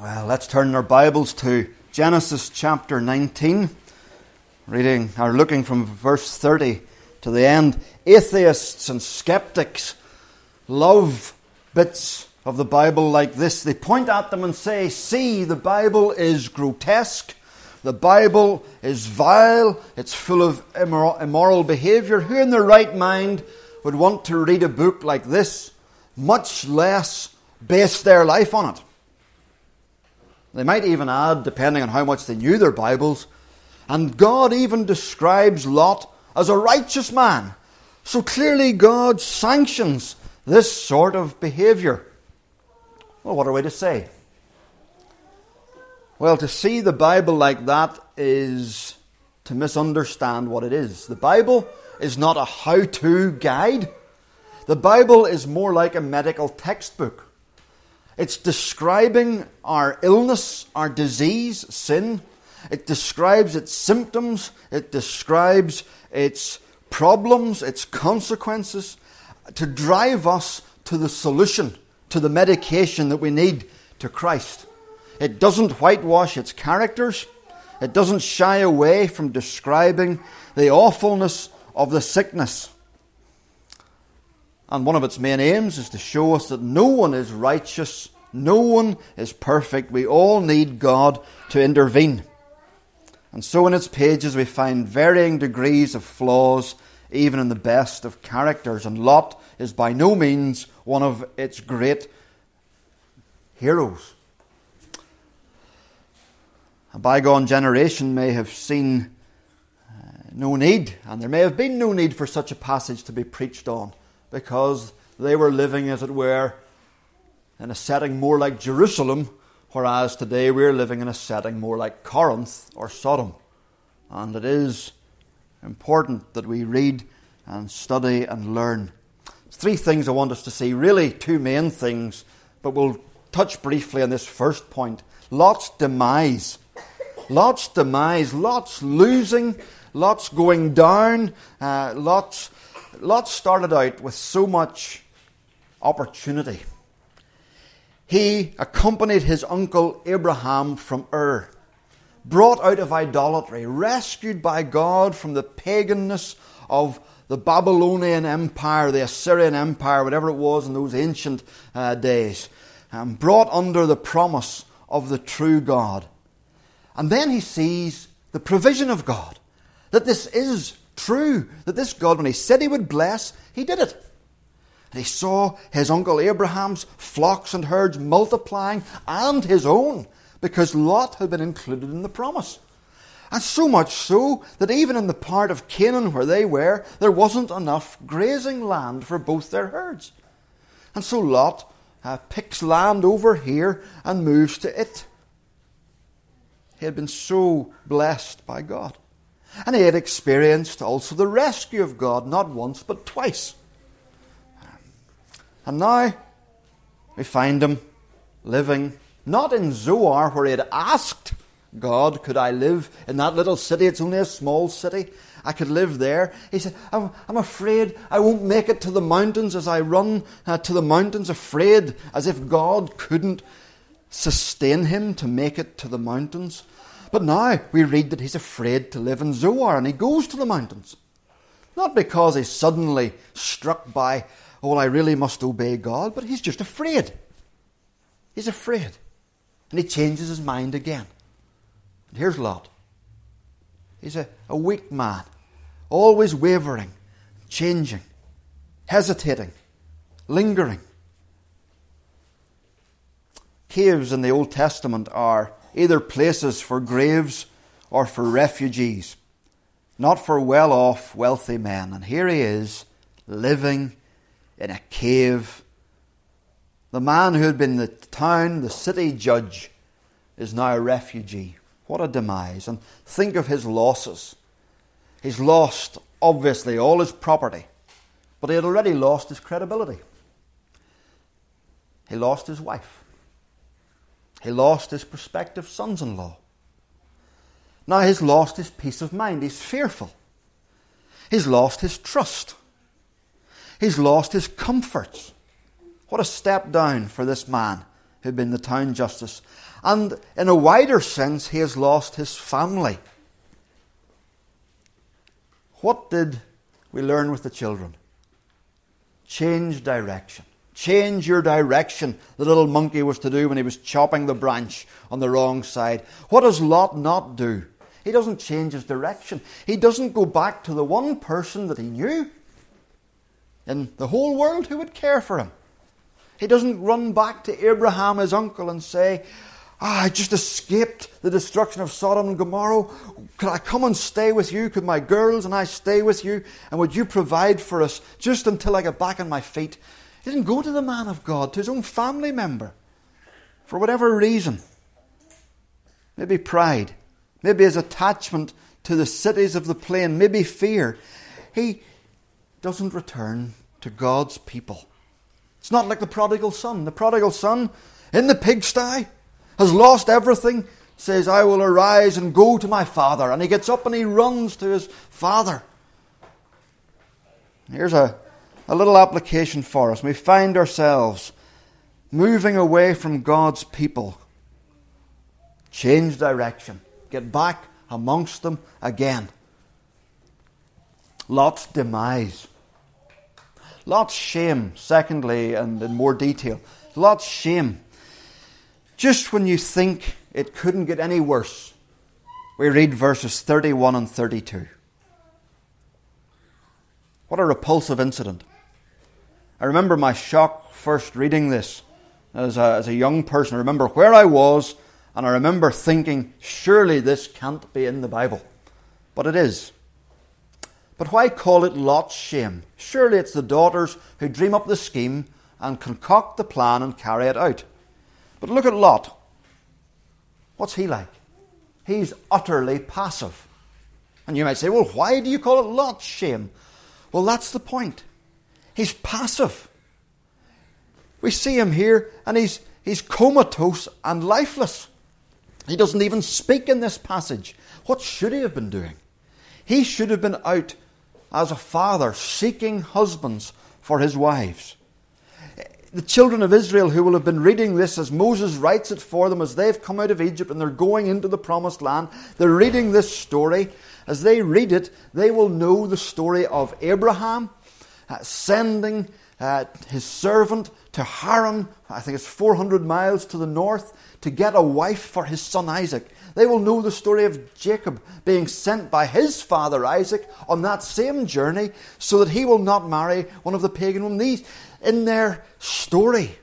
Well, let's turn our Bibles to Genesis chapter 19, reading or looking from verse 30 to the end. Atheists and skeptics love bits of the Bible like this. They point at them and say, See, the Bible is grotesque. The Bible is vile. It's full of immoral, immoral behavior. Who in their right mind would want to read a book like this, much less base their life on it? They might even add, depending on how much they knew their Bibles, and God even describes Lot as a righteous man. So clearly, God sanctions this sort of behavior. Well, what are we to say? Well, to see the Bible like that is to misunderstand what it is. The Bible is not a how to guide, the Bible is more like a medical textbook. It's describing our illness, our disease, sin. It describes its symptoms. It describes its problems, its consequences, to drive us to the solution, to the medication that we need to Christ. It doesn't whitewash its characters. It doesn't shy away from describing the awfulness of the sickness. And one of its main aims is to show us that no one is righteous, no one is perfect. We all need God to intervene. And so in its pages we find varying degrees of flaws, even in the best of characters. And Lot is by no means one of its great heroes. A bygone generation may have seen uh, no need, and there may have been no need for such a passage to be preached on because they were living, as it were, in a setting more like Jerusalem, whereas today we're living in a setting more like Corinth or Sodom. And it is important that we read and study and learn. Three things I want us to see, really two main things, but we'll touch briefly on this first point Lot's demise. Lot's demise, Lot's losing, Lot's going down, uh, Lot's Lot started out with so much opportunity. He accompanied his uncle Abraham from Ur, brought out of idolatry, rescued by God from the paganness of the Babylonian Empire, the Assyrian Empire, whatever it was in those ancient uh, days, and brought under the promise of the true God. And then he sees the provision of God, that this is true that this God, when He said He would bless, He did it. And he saw his uncle Abraham's flocks and herds multiplying and his own because Lot had been included in the promise. And so much so that even in the part of Canaan where they were, there wasn't enough grazing land for both their herds. And so Lot uh, picks land over here and moves to it. He had been so blessed by God. And he had experienced also the rescue of God, not once, but twice. And now we find him living not in Zoar, where he had asked God, Could I live in that little city? It's only a small city. I could live there. He said, I'm, I'm afraid I won't make it to the mountains as I run uh, to the mountains, afraid as if God couldn't sustain him to make it to the mountains. But now we read that he's afraid to live in Zoar and he goes to the mountains. Not because he's suddenly struck by, oh, I really must obey God, but he's just afraid. He's afraid. And he changes his mind again. And here's Lot. He's a, a weak man, always wavering, changing, hesitating, lingering. Caves in the Old Testament are either places for graves or for refugees, not for well off, wealthy men. And here he is, living in a cave. The man who had been the town, the city judge, is now a refugee. What a demise. And think of his losses. He's lost, obviously, all his property, but he had already lost his credibility. He lost his wife. He lost his prospective sons in law. Now he's lost his peace of mind. He's fearful. He's lost his trust. He's lost his comforts. What a step down for this man who'd been the town justice. And in a wider sense, he has lost his family. What did we learn with the children? Change direction. Change your direction, the little monkey was to do when he was chopping the branch on the wrong side. What does Lot not do? He doesn't change his direction. He doesn't go back to the one person that he knew in the whole world who would care for him. He doesn't run back to Abraham, his uncle, and say, Ah, I just escaped the destruction of Sodom and Gomorrah. Could I come and stay with you? Could my girls and I stay with you? And would you provide for us just until I get back on my feet? He didn't go to the man of God, to his own family member, for whatever reason. Maybe pride, maybe his attachment to the cities of the plain, maybe fear. He doesn't return to God's people. It's not like the prodigal son. The prodigal son in the pigsty has lost everything, says, I will arise and go to my father. And he gets up and he runs to his father. Here's a, a little application for us. We find ourselves moving away from God's people. Change direction. Get back amongst them again. Lot's demise. Lot's shame, secondly, and in more detail. Lot's shame. Just when you think it couldn't get any worse, we read verses 31 and 32. What a repulsive incident. I remember my shock first reading this as a, as a young person. I remember where I was, and I remember thinking, surely this can't be in the Bible. But it is. But why call it Lot's shame? Surely it's the daughters who dream up the scheme and concoct the plan and carry it out. But look at Lot. What's he like? He's utterly passive. And you might say, well, why do you call it Lot's shame? Well, that's the point. He's passive. We see him here, and he's, he's comatose and lifeless. He doesn't even speak in this passage. What should he have been doing? He should have been out as a father seeking husbands for his wives. The children of Israel who will have been reading this as Moses writes it for them as they've come out of Egypt and they're going into the promised land, they're reading this story. As they read it, they will know the story of Abraham uh, sending uh, his servant to Haran, I think it's 400 miles to the north, to get a wife for his son Isaac. They will know the story of Jacob being sent by his father Isaac on that same journey so that he will not marry one of the pagan women. These, in their story,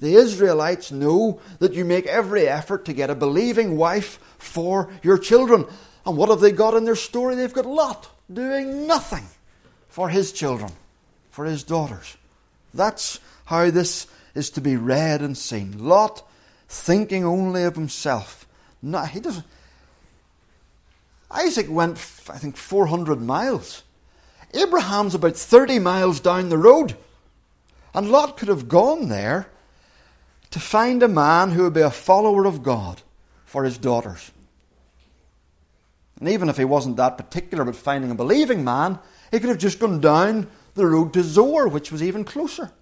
the Israelites know that you make every effort to get a believing wife for your children. And what have they got in their story? They've got Lot doing nothing for his children, for his daughters. That's how this is to be read and seen. Lot thinking only of himself, no, he doesn't. Isaac went, I think, 400 miles. Abraham's about 30 miles down the road. And Lot could have gone there to find a man who would be a follower of God for his daughters. And even if he wasn't that particular about finding a believing man, he could have just gone down the road to Zoar, which was even closer.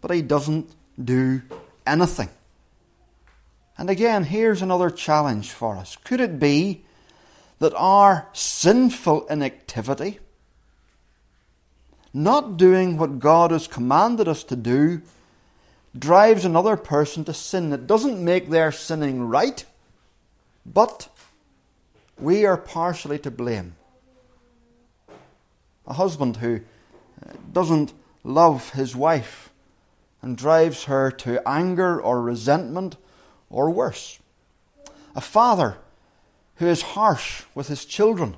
But he doesn't do anything. And again, here's another challenge for us. Could it be that our sinful inactivity, not doing what God has commanded us to do, drives another person to sin? It doesn't make their sinning right, but we are partially to blame. A husband who uh, doesn't love his wife and drives her to anger or resentment or worse. A father who is harsh with his children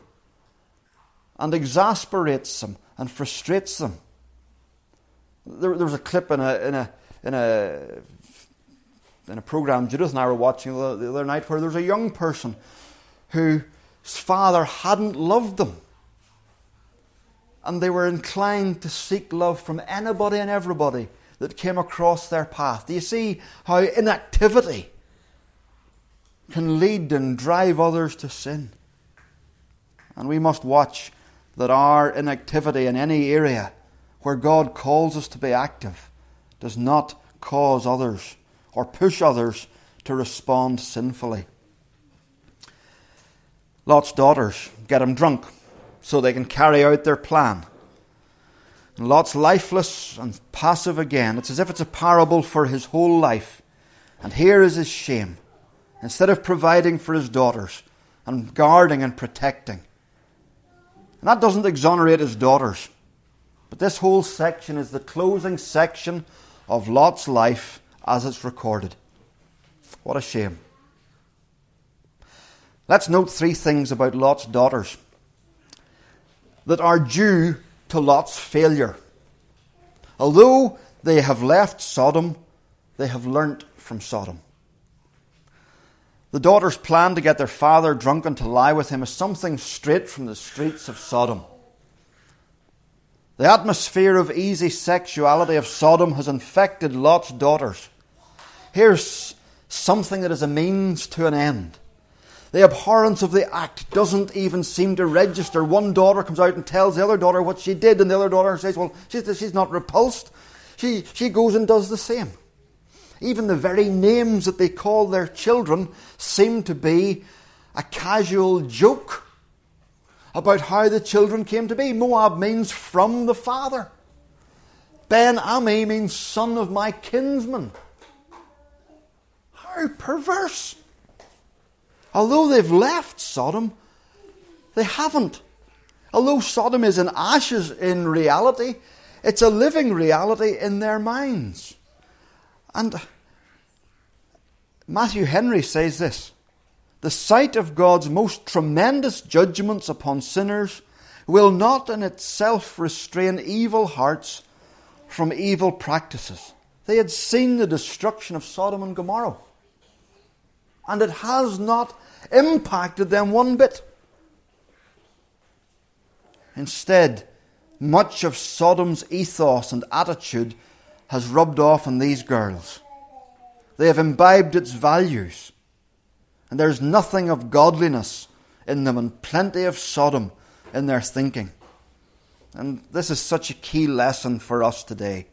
and exasperates them and frustrates them. There, there was a clip in a, in a, in a, in a program Judith and I were watching the, the other night where there was a young person whose father hadn't loved them. And they were inclined to seek love from anybody and everybody that came across their path. Do you see how inactivity can lead and drive others to sin. And we must watch that our inactivity in any area where God calls us to be active does not cause others or push others to respond sinfully. Lot's daughters get him drunk so they can carry out their plan. And Lot's lifeless and passive again. It's as if it's a parable for his whole life. And here is his shame. Instead of providing for his daughters and guarding and protecting. And that doesn't exonerate his daughters. But this whole section is the closing section of Lot's life as it's recorded. What a shame. Let's note three things about Lot's daughters that are due to Lot's failure. Although they have left Sodom, they have learnt from Sodom. The daughters plan to get their father drunk and to lie with him is something straight from the streets of Sodom. The atmosphere of easy sexuality of Sodom has infected Lot's daughters. Here's something that is a means to an end. The abhorrence of the act doesn't even seem to register. One daughter comes out and tells the other daughter what she did, and the other daughter says, Well, she's she's not repulsed. She, she goes and does the same. Even the very names that they call their children seem to be a casual joke about how the children came to be. Moab means from the father. Ben Ammi means son of my kinsman. How perverse. Although they've left Sodom, they haven't. Although Sodom is in ashes in reality, it's a living reality in their minds. And Matthew Henry says this The sight of God's most tremendous judgments upon sinners will not in itself restrain evil hearts from evil practices. They had seen the destruction of Sodom and Gomorrah and it has not impacted them one bit. Instead, much of Sodom's ethos and attitude has rubbed off on these girls. They have imbibed its values, and there's nothing of godliness in them and plenty of Sodom in their thinking. And this is such a key lesson for us today.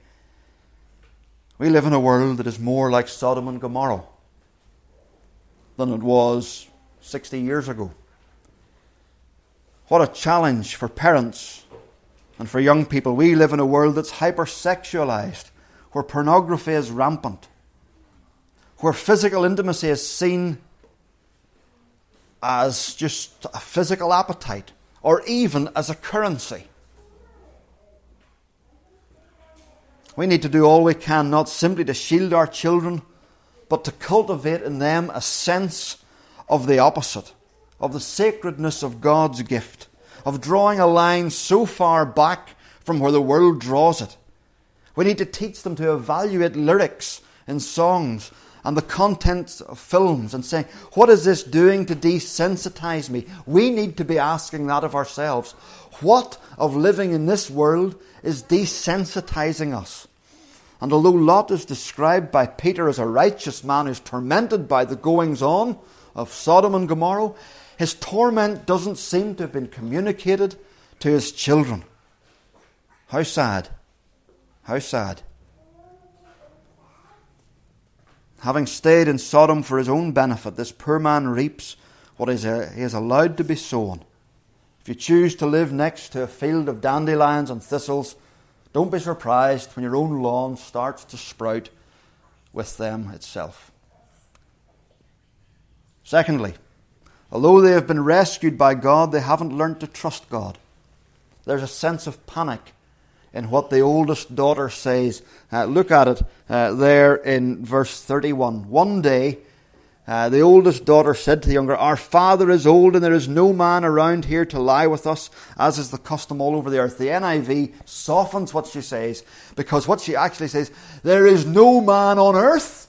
We live in a world that is more like Sodom and Gomorrah than it was 60 years ago. What a challenge for parents and for young people. We live in a world that's hypersexualized, where pornography is rampant, where physical intimacy is seen as just a physical appetite or even as a currency. We need to do all we can not simply to shield our children but to cultivate in them a sense of the opposite, of the sacredness of God's gift, of drawing a line so far back from where the world draws it. We need to teach them to evaluate lyrics in songs and the contents of films and saying, what is this doing to desensitize me? We need to be asking that of ourselves. What of living in this world is desensitizing us? And although Lot is described by Peter as a righteous man who's tormented by the goings on of Sodom and Gomorrah, his torment doesn't seem to have been communicated to his children. How sad. How sad. Having stayed in Sodom for his own benefit, this poor man reaps what he is allowed to be sown. If you choose to live next to a field of dandelions and thistles, don't be surprised when your own lawn starts to sprout with them itself. Secondly, although they have been rescued by God, they haven't learned to trust God. There's a sense of panic in what the oldest daughter says. Uh, look at it uh, there in verse 31. One day, uh, the oldest daughter said to the younger, Our father is old, and there is no man around here to lie with us, as is the custom all over the earth. The NIV softens what she says, because what she actually says, There is no man on earth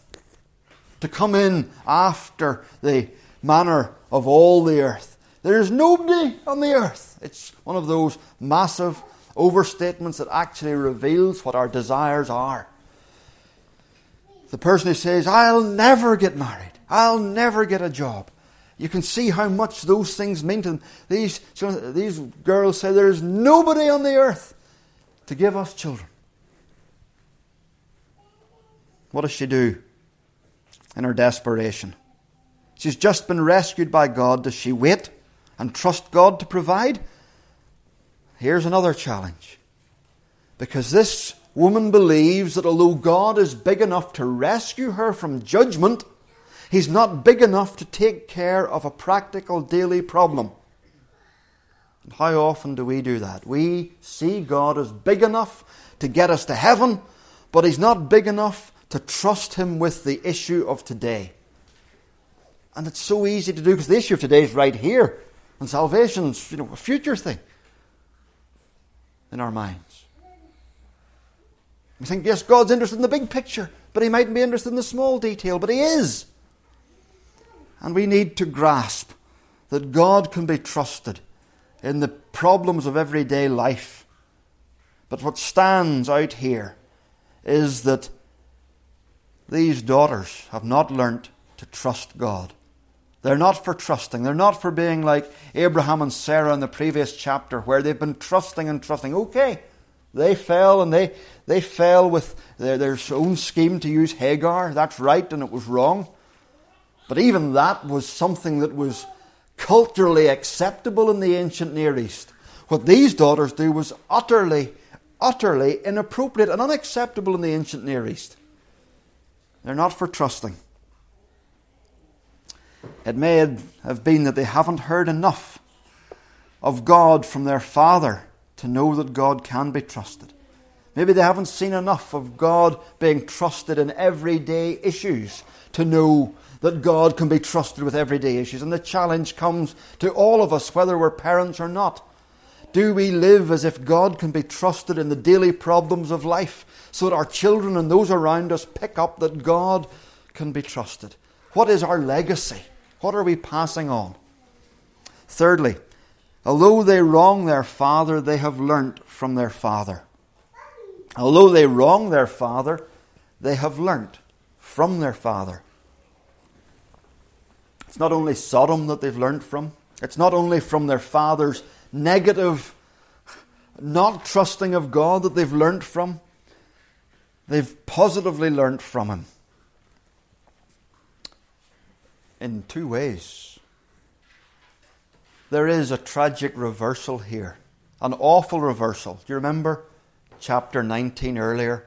to come in after the manner of all the earth. There is nobody on the earth. It's one of those massive overstatements that actually reveals what our desires are. The person who says, I'll never get married. I'll never get a job. You can see how much those things mean to them. These, these girls say there's nobody on the earth to give us children. What does she do in her desperation? She's just been rescued by God. Does she wait and trust God to provide? Here's another challenge. Because this woman believes that although God is big enough to rescue her from judgment, He's not big enough to take care of a practical daily problem. And how often do we do that? We see God as big enough to get us to heaven, but He's not big enough to trust Him with the issue of today. And it's so easy to do because the issue of today is right here. And salvation's, you know, a future thing in our minds. We think, yes, God's interested in the big picture, but He mightn't be interested in the small detail, but He is. And we need to grasp that God can be trusted in the problems of everyday life. But what stands out here is that these daughters have not learnt to trust God. They're not for trusting. They're not for being like Abraham and Sarah in the previous chapter, where they've been trusting and trusting. Okay, they fell and they, they fell with their, their own scheme to use Hagar. That's right, and it was wrong. But even that was something that was culturally acceptable in the ancient Near East. What these daughters do was utterly, utterly inappropriate and unacceptable in the ancient Near East. They're not for trusting. It may have been that they haven't heard enough of God from their father to know that God can be trusted. Maybe they haven't seen enough of God being trusted in everyday issues to know that God can be trusted with everyday issues. And the challenge comes to all of us, whether we're parents or not. Do we live as if God can be trusted in the daily problems of life so that our children and those around us pick up that God can be trusted? What is our legacy? What are we passing on? Thirdly, although they wrong their father, they have learnt from their father. Although they wrong their father, they have learnt from their father. It's not only Sodom that they've learned from, it's not only from their father's negative, not trusting of God that they've learned from, they've positively learned from him. In two ways. There is a tragic reversal here, an awful reversal. Do you remember chapter 19 earlier?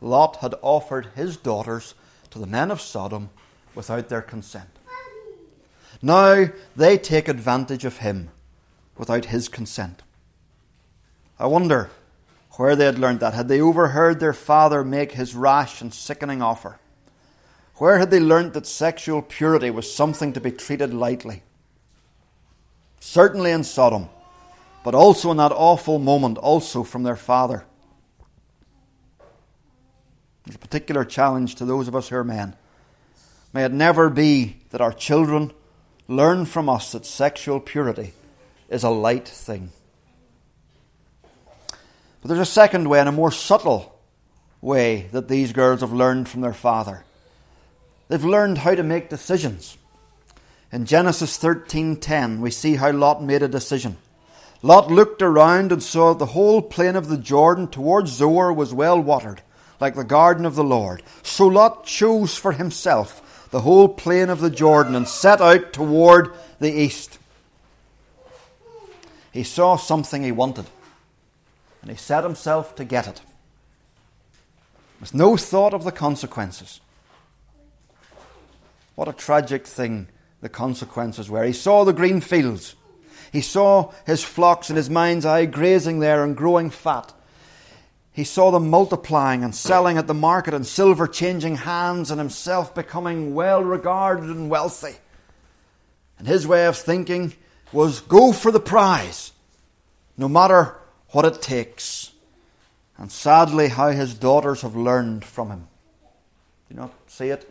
Lot had offered his daughters to the men of Sodom without their consent. Now they take advantage of him without his consent. I wonder where they had learned that. Had they overheard their father make his rash and sickening offer? Where had they learnt that sexual purity was something to be treated lightly? Certainly in Sodom, but also in that awful moment, also from their father. There's a particular challenge to those of us who are men. May it never be that our children learn from us that sexual purity is a light thing. But there's a second way and a more subtle way that these girls have learned from their father. They've learned how to make decisions. In Genesis 13:10 we see how Lot made a decision. Lot looked around and saw that the whole plain of the Jordan towards Zoar was well watered, like the garden of the Lord. So Lot chose for himself the whole plain of the Jordan and set out toward the east. He saw something he wanted, and he set himself to get it, with no thought of the consequences. What a tragic thing the consequences were. He saw the green fields. He saw his flocks in his mind's eye grazing there and growing fat. He saw them multiplying and selling at the market and silver changing hands and himself becoming well regarded and wealthy. And his way of thinking was go for the prize, no matter what it takes. And sadly, how his daughters have learned from him. Do you not see it?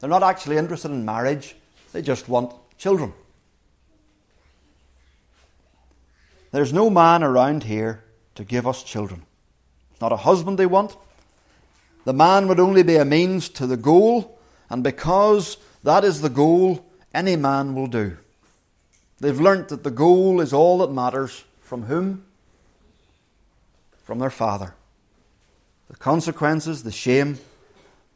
They're not actually interested in marriage, they just want children. There's no man around here to give us children. Not a husband they want. The man would only be a means to the goal, and because that is the goal, any man will do. They've learnt that the goal is all that matters. From whom? From their father. The consequences, the shame,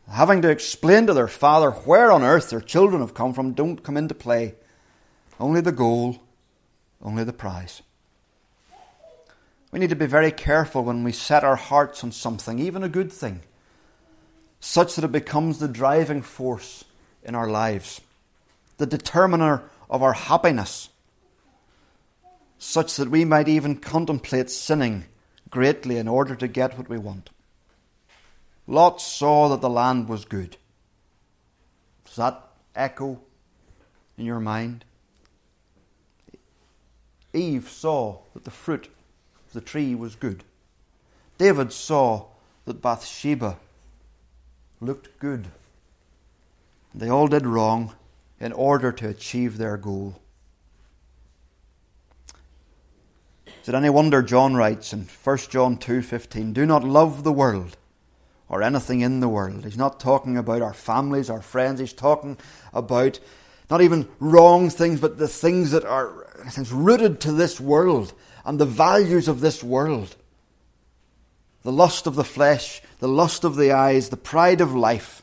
having to explain to their father where on earth their children have come from, don't come into play. Only the goal, only the prize. We need to be very careful when we set our hearts on something, even a good thing, such that it becomes the driving force in our lives, the determiner of our happiness, such that we might even contemplate sinning greatly in order to get what we want. Lot saw that the land was good. Does that echo in your mind? Eve saw that the fruit the tree was good. David saw that Bathsheba looked good. They all did wrong in order to achieve their goal. Is it any wonder John writes in 1 John 2:15, "Do not love the world or anything in the world." He's not talking about our families, our friends. He's talking about not even wrong things, but the things that are in a sense rooted to this world and the values of this world. The lust of the flesh, the lust of the eyes, the pride of life.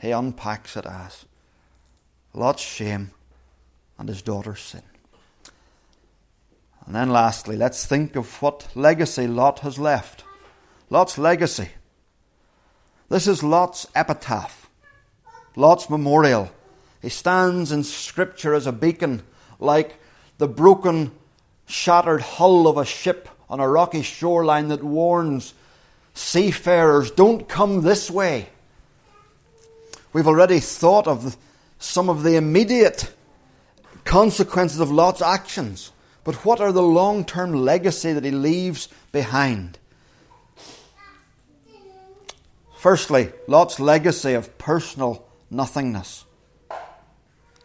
He unpacks it as Lot's shame and his daughter's sin. And then lastly, let's think of what legacy Lot has left. Lot's legacy. This is Lot's epitaph, Lot's memorial. He stands in Scripture as a beacon, like the broken, shattered hull of a ship on a rocky shoreline that warns seafarers, don't come this way. We've already thought of some of the immediate consequences of Lot's actions. But what are the long term legacy that he leaves behind? Firstly, Lot's legacy of personal nothingness.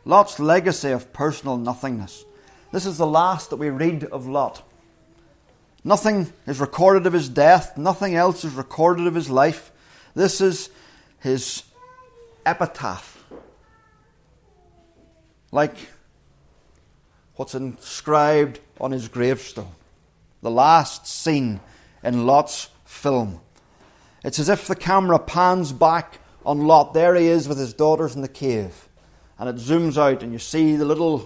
Lot's legacy of personal nothingness. This is the last that we read of Lot. Nothing is recorded of his death, nothing else is recorded of his life. This is his epitaph. Like what's inscribed on his gravestone. The last scene in Lot's film. It's as if the camera pans back on Lot. There he is with his daughters in the cave. And it zooms out, and you see the little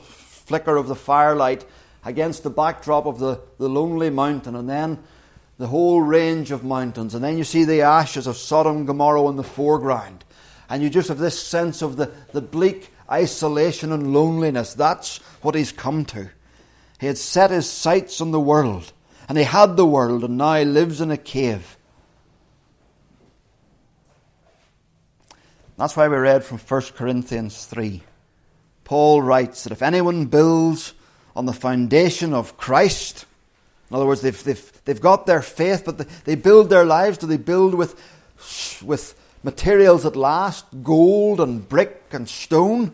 flicker of the firelight against the backdrop of the, the lonely mountain, and then the whole range of mountains. And then you see the ashes of Sodom and Gomorrah in the foreground. And you just have this sense of the, the bleak isolation and loneliness. That's what he's come to. He had set his sights on the world, and he had the world, and now he lives in a cave. That's why we read from 1 Corinthians 3. Paul writes that if anyone builds on the foundation of Christ, in other words, they've, they've, they've got their faith, but they, build their lives, do they build with, with materials that last, gold and brick and stone?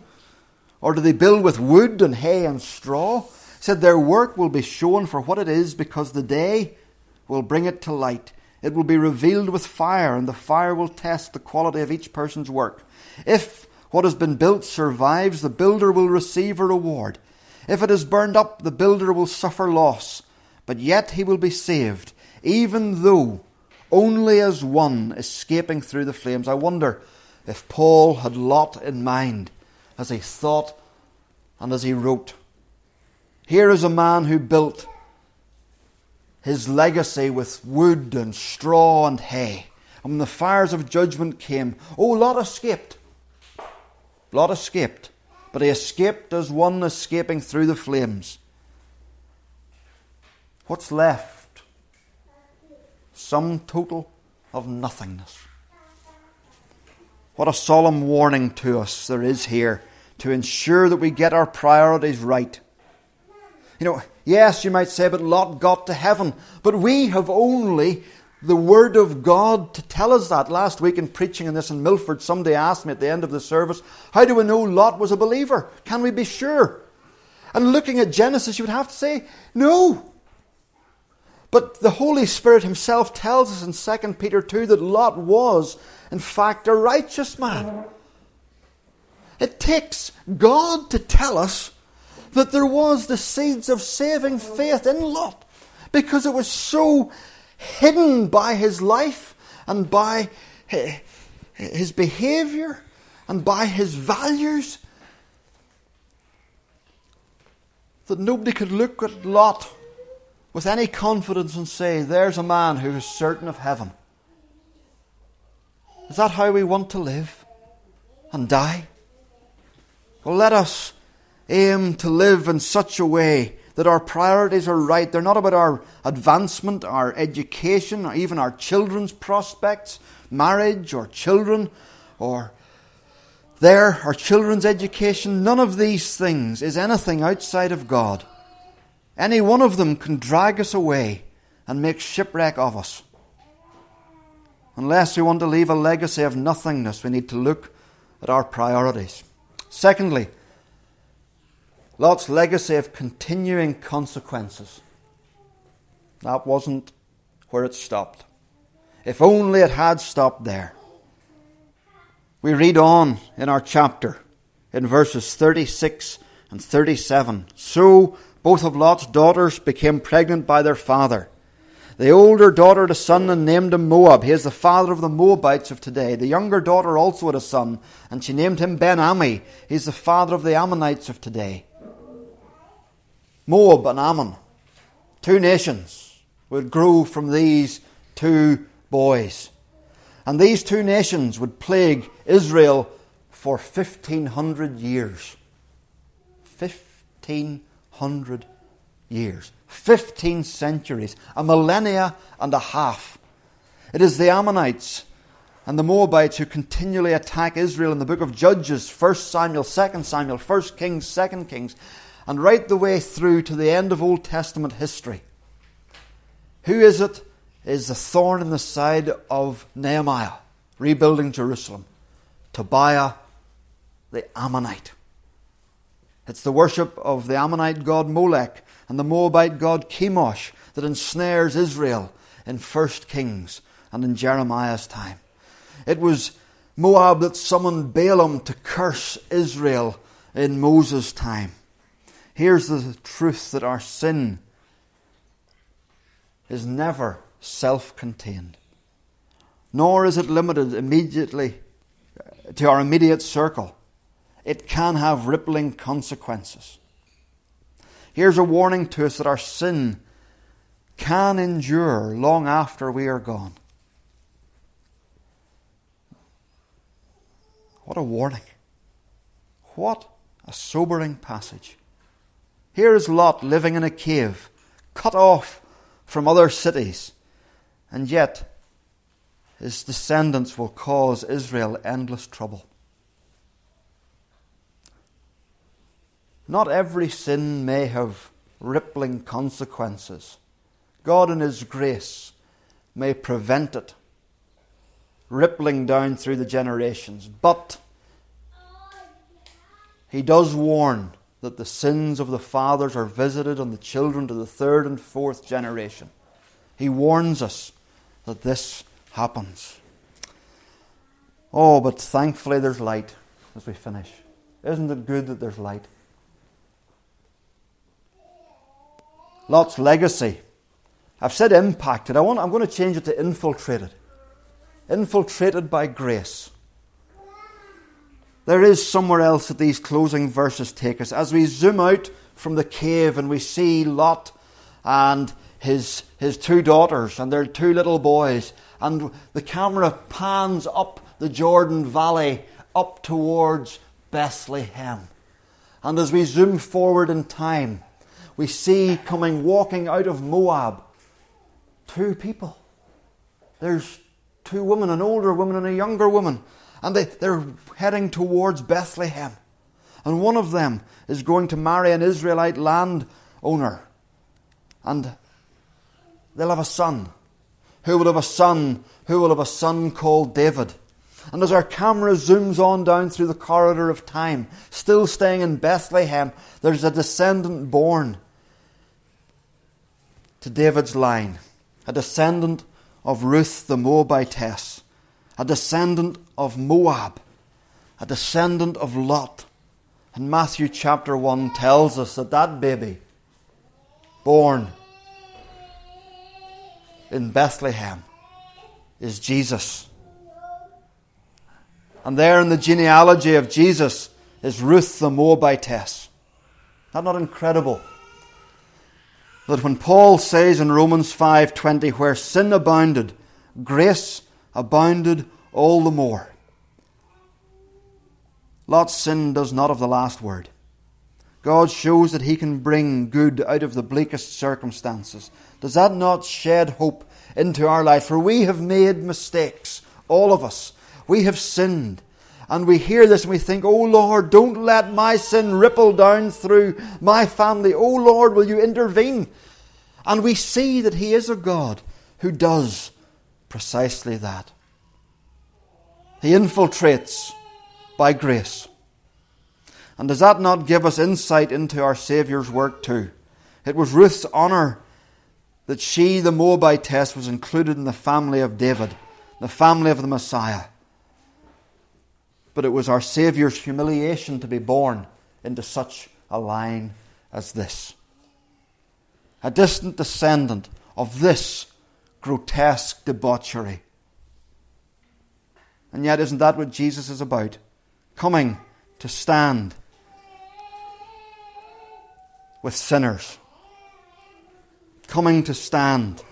Or do they build with wood and hay and straw? He said their work will be shown for what it is because the day will bring it to light. It will be revealed with fire, and the fire will test the quality of each person's work. If what has been built survives, the builder will receive a reward. If it is burned up, the builder will suffer loss, but yet he will be saved, even though only as one escaping through the flames. I wonder if Paul had Lot in mind as he thought and as he wrote. Here is a man who built his legacy with wood and straw and hay. And when the fires of judgment came, oh, Lot escaped. Lot escaped. But he escaped as one escaping through the flames. What's left? Sum total of nothingness. What a solemn warning to us there is here to ensure that we get our priorities right. You know, yes, you might say, but Lot got to heaven. But we have only the Word of God to tell us that. Last week in preaching on this in Milford, somebody asked me at the end of the service, How do we know Lot was a believer? Can we be sure? And looking at Genesis, you would have to say, No. But the Holy Spirit Himself tells us in 2 Peter 2 that Lot was, in fact, a righteous man. It takes God to tell us that there was the seeds of saving faith in Lot because it was so hidden by his life and by his behavior and by his values that nobody could look at Lot with any confidence and say, There's a man who is certain of heaven. Is that how we want to live and die? Well, let us aim to live in such a way that our priorities are right. They're not about our advancement, our education, or even our children's prospects, marriage, or children, or their, our children's education. None of these things is anything outside of God. Any one of them can drag us away and make shipwreck of us. Unless we want to leave a legacy of nothingness, we need to look at our priorities. Secondly, Lot's legacy of continuing consequences. That wasn't where it stopped. If only it had stopped there. We read on in our chapter in verses 36 and 37. So both of Lot's daughters became pregnant by their father. The older daughter had a son and named him Moab. He is the father of the Moabites of today. The younger daughter also had a son, and she named him Ben Ammi. He is the father of the Ammonites of today. Moab and Ammon, two nations, would grow from these two boys. And these two nations would plague Israel for 1500 years. 1500 years. 15 centuries, a millennia and a half. It is the Ammonites and the Moabites who continually attack Israel in the book of Judges, 1 Samuel, 2 Samuel, 1 Kings, 2 Kings, and right the way through to the end of Old Testament history. Who is it is the thorn in the side of Nehemiah, rebuilding Jerusalem? Tobiah the Ammonite. It's the worship of the Ammonite god Molech and the Moabite god Chemosh that ensnares Israel in 1 Kings and in Jeremiah's time. It was Moab that summoned Balaam to curse Israel in Moses' time. Here's the truth that our sin is never self contained, nor is it limited immediately to our immediate circle. It can have rippling consequences. Here's a warning to us that our sin can endure long after we are gone. What a warning. What a sobering passage. Here is Lot living in a cave, cut off from other cities, and yet his descendants will cause Israel endless trouble. Not every sin may have rippling consequences. God, in His grace, may prevent it rippling down through the generations. But He does warn that the sins of the fathers are visited on the children to the third and fourth generation. He warns us that this happens. Oh, but thankfully there's light as we finish. Isn't it good that there's light? Lot's legacy. I've said impacted. I want, I'm going to change it to infiltrated. Infiltrated by grace. There is somewhere else that these closing verses take us. As we zoom out from the cave and we see Lot and his, his two daughters and their two little boys, and the camera pans up the Jordan Valley up towards Bethlehem. And as we zoom forward in time, we see coming walking out of Moab two people. There's two women, an older woman and a younger woman, and they, they're heading towards Bethlehem. And one of them is going to marry an Israelite landowner. And they'll have a son. Who will have a son? Who will have a son called David? And as our camera zooms on down through the corridor of time, still staying in Bethlehem, there's a descendant born to David's line, a descendant of Ruth the Moabitess, a descendant of Moab, a descendant of Lot. And Matthew chapter 1 tells us that that baby, born in Bethlehem, is Jesus. And there in the genealogy of Jesus is Ruth the Moabitess. That not incredible? That when Paul says in Romans 5:20 where sin abounded, grace abounded all the more. Lot's sin does not have the last word. God shows that He can bring good out of the bleakest circumstances. Does that not shed hope into our life? For we have made mistakes, all of us. We have sinned. And we hear this and we think, Oh Lord, don't let my sin ripple down through my family. Oh Lord, will you intervene? And we see that He is a God who does precisely that. He infiltrates by grace. And does that not give us insight into our Saviour's work too? It was Ruth's honour that she, the Moabitess, was included in the family of David, the family of the Messiah. But it was our Saviour's humiliation to be born into such a line as this. A distant descendant of this grotesque debauchery. And yet, isn't that what Jesus is about? Coming to stand with sinners, coming to stand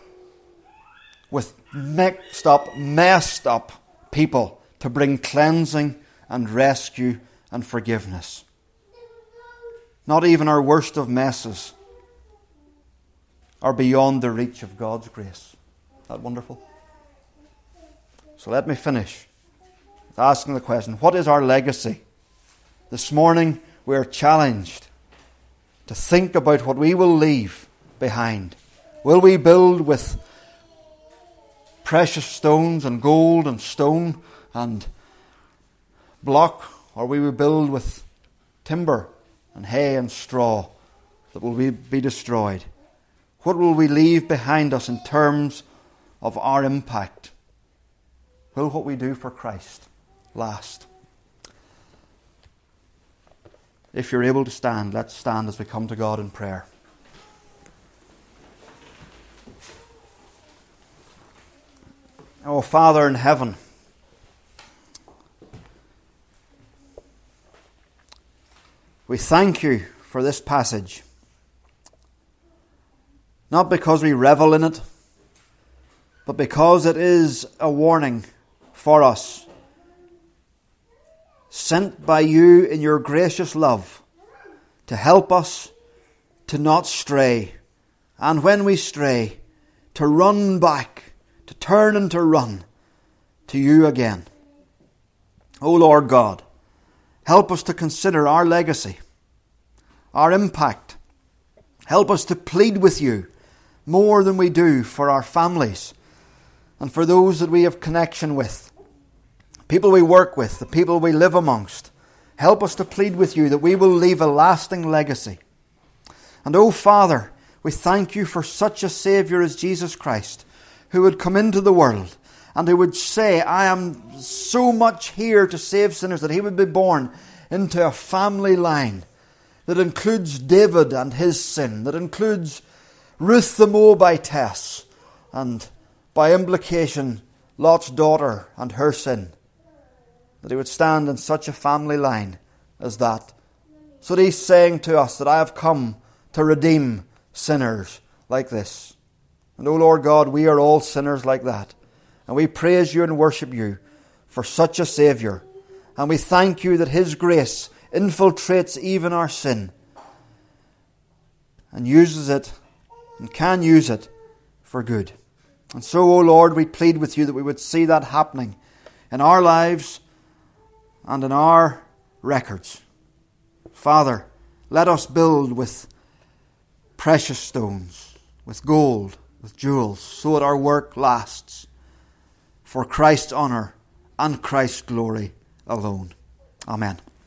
with mixed up, messed up people to bring cleansing and rescue and forgiveness. Not even our worst of messes are beyond the reach of God's grace. Isn't that wonderful? So let me finish asking the question what is our legacy? This morning we are challenged to think about what we will leave behind. Will we build with precious stones and gold and stone and block, or will we build with timber and hay and straw that will be destroyed? What will we leave behind us in terms of our impact? Will what we do for Christ last? If you're able to stand, let's stand as we come to God in prayer. Oh, Father in heaven, we thank you for this passage. Not because we revel in it, but because it is a warning for us sent by you in your gracious love to help us to not stray, and when we stray, to run back, to turn and to run to you again. O Lord God, help us to consider our legacy, our impact. Help us to plead with you more than we do for our families and for those that we have connection with people we work with, the people we live amongst. Help us to plead with you that we will leave a lasting legacy. And oh, Father, we thank you for such a Saviour as Jesus Christ, who would come into the world and who would say, I am so much here to save sinners, that he would be born into a family line that includes David and his sin, that includes Ruth the Moabitess, and by implication, Lot's daughter and her sin that he would stand in such a family line as that. So that he's saying to us that I have come to redeem sinners like this. And, O oh Lord God, we are all sinners like that. And we praise you and worship you for such a Saviour. And we thank you that His grace infiltrates even our sin and uses it and can use it for good. And so, O oh Lord, we plead with you that we would see that happening in our lives and in our records. Father, let us build with precious stones, with gold, with jewels, so that our work lasts for Christ's honour and Christ's glory alone. Amen.